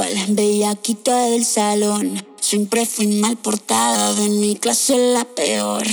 Alcohol, quita del salón. Siempre fui mal portada, de mi clase la peor.